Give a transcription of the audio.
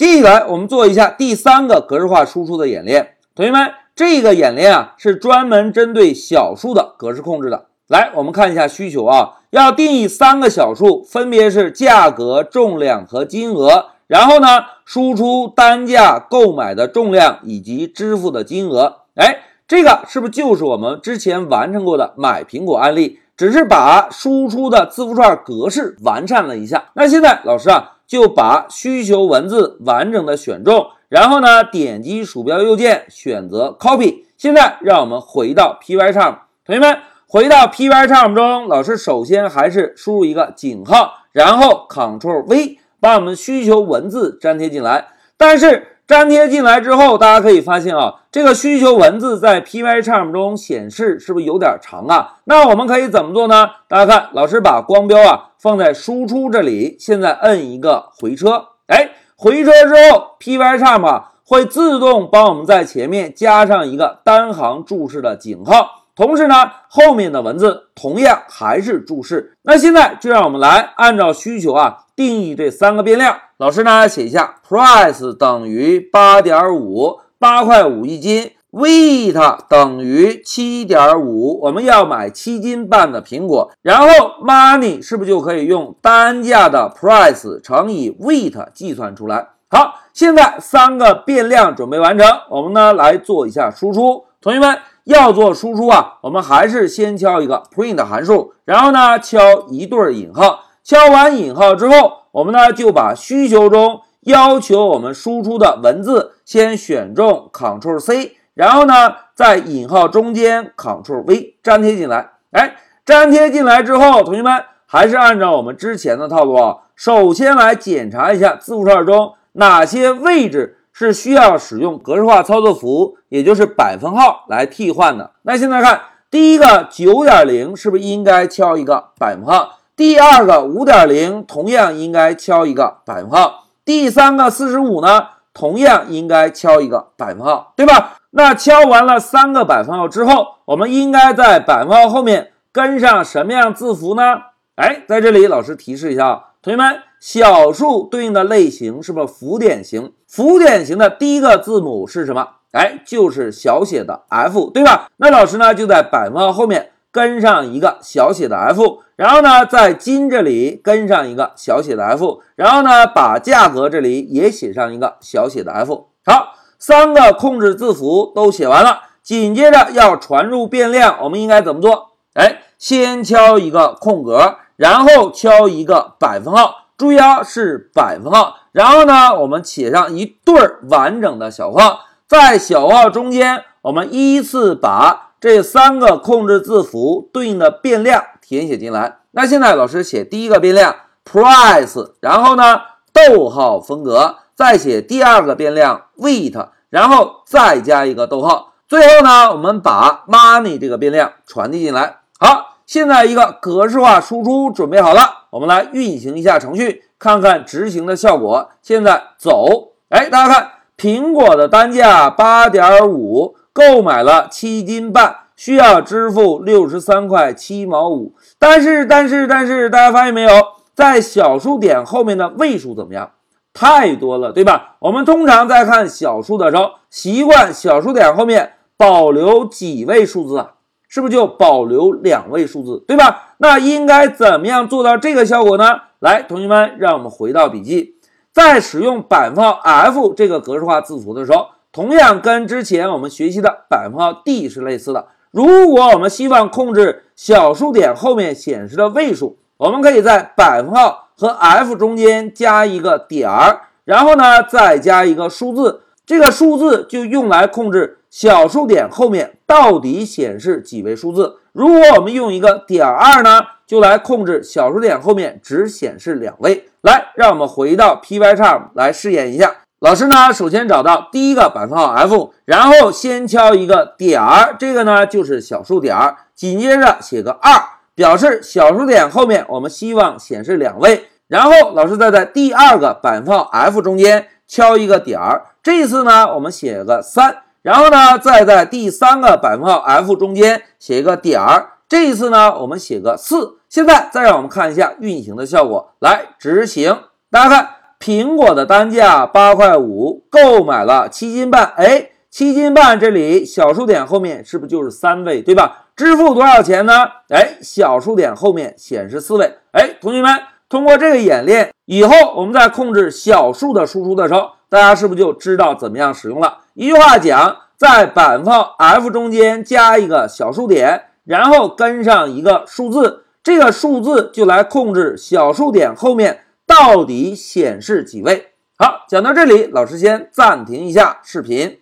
接下来我们做一下第三个格式化输出的演练。同学们，这个演练啊是专门针对小数的格式控制的。来，我们看一下需求啊，要定义三个小数，分别是价格、重量和金额。然后呢，输出单价、购买的重量以及支付的金额。哎，这个是不是就是我们之前完成过的买苹果案例？只是把输出的字符串格式完善了一下。那现在老师啊。就把需求文字完整的选中，然后呢，点击鼠标右键选择 Copy。现在让我们回到 Pycharm，同学们回到 Pycharm 中，老师首先还是输入一个井号，然后 Ctrl V 把我们需求文字粘贴进来。但是粘贴进来之后，大家可以发现啊，这个需求文字在 Pycharm 中显示是不是有点长啊？那我们可以怎么做呢？大家看，老师把光标啊放在输出这里，现在摁一个回车，哎，回车之后，Pycharm 啊会自动帮我们在前面加上一个单行注释的井号，同时呢，后面的文字同样还是注释。那现在就让我们来按照需求啊定义这三个变量。老师呢，写一下，price 等于八点五，八块五一斤，weight 等于七点五，我们要买七斤半的苹果。然后 money 是不是就可以用单价的 price 乘以 weight 计算出来？好，现在三个变量准备完成，我们呢来做一下输出。同学们要做输出啊，我们还是先敲一个 print 函数，然后呢敲一对引号，敲完引号之后。我们呢就把需求中要求我们输出的文字先选中，Ctrl C，然后呢在引号中间 Ctrl V 粘贴进来。哎，粘贴进来之后，同学们还是按照我们之前的套路啊，首先来检查一下字符串中哪些位置是需要使用格式化操作符，也就是百分号来替换的。那现在看第一个九点零是不是应该敲一个百分号？第二个五点零同样应该敲一个百分号，第三个四十五呢，同样应该敲一个百分号，对吧？那敲完了三个百分号之后，我们应该在百分号后面跟上什么样字符呢？哎，在这里老师提示一下啊，同学们，小数对应的类型是不是浮点型？浮点型的第一个字母是什么？哎，就是小写的 f，对吧？那老师呢就在百分号后面。跟上一个小写的 f，然后呢，在金这里跟上一个小写的 f，然后呢，把价格这里也写上一个小写的 f。好，三个控制字符都写完了，紧接着要传入变量，我们应该怎么做？哎，先敲一个空格，然后敲一个百分号，注意啊，是百分号。然后呢，我们写上一对儿完整的小号，在小号中间，我们依次把。这三个控制字符对应的变量填写进来。那现在老师写第一个变量 price，然后呢逗号分隔，再写第二个变量 weight，然后再加一个逗号。最后呢，我们把 money 这个变量传递进来。好，现在一个格式化输出准备好了，我们来运行一下程序，看看执行的效果。现在走，哎，大家看，苹果的单价八点五。购买了七斤半，需要支付六十三块七毛五。但是，但是，但是，大家发现没有，在小数点后面的位数怎么样？太多了，对吧？我们通常在看小数的时候，习惯小数点后面保留几位数字啊？是不是就保留两位数字，对吧？那应该怎么样做到这个效果呢？来，同学们，让我们回到笔记，在使用百分号 f 这个格式化字符的时候。同样跟之前我们学习的百分号 d 是类似的。如果我们希望控制小数点后面显示的位数，我们可以在百分号和 f 中间加一个点儿，然后呢再加一个数字，这个数字就用来控制小数点后面到底显示几位数字。如果我们用一个点二呢，就来控制小数点后面只显示两位。来，让我们回到 Pycharm 来试验一下。老师呢，首先找到第一个百分号 f，然后先敲一个点儿，这个呢就是小数点儿，紧接着写个二，表示小数点后面我们希望显示两位。然后老师再在第二个百分号 f 中间敲一个点儿，这次呢我们写个三，然后呢再在第三个百分号 f 中间写一个点儿，这一次呢我们写个四。现在再让我们看一下运行的效果，来执行，大家看。苹果的单价八块五，购买了七斤半。哎，七斤半这里小数点后面是不是就是三位，对吧？支付多少钱呢？哎，小数点后面显示四位。哎，同学们，通过这个演练以后，我们在控制小数的输出的时候，大家是不是就知道怎么样使用了？一句话讲，在百分号 f 中间加一个小数点，然后跟上一个数字，这个数字就来控制小数点后面到底显示几位。好，讲到这里，老师先暂停一下视频。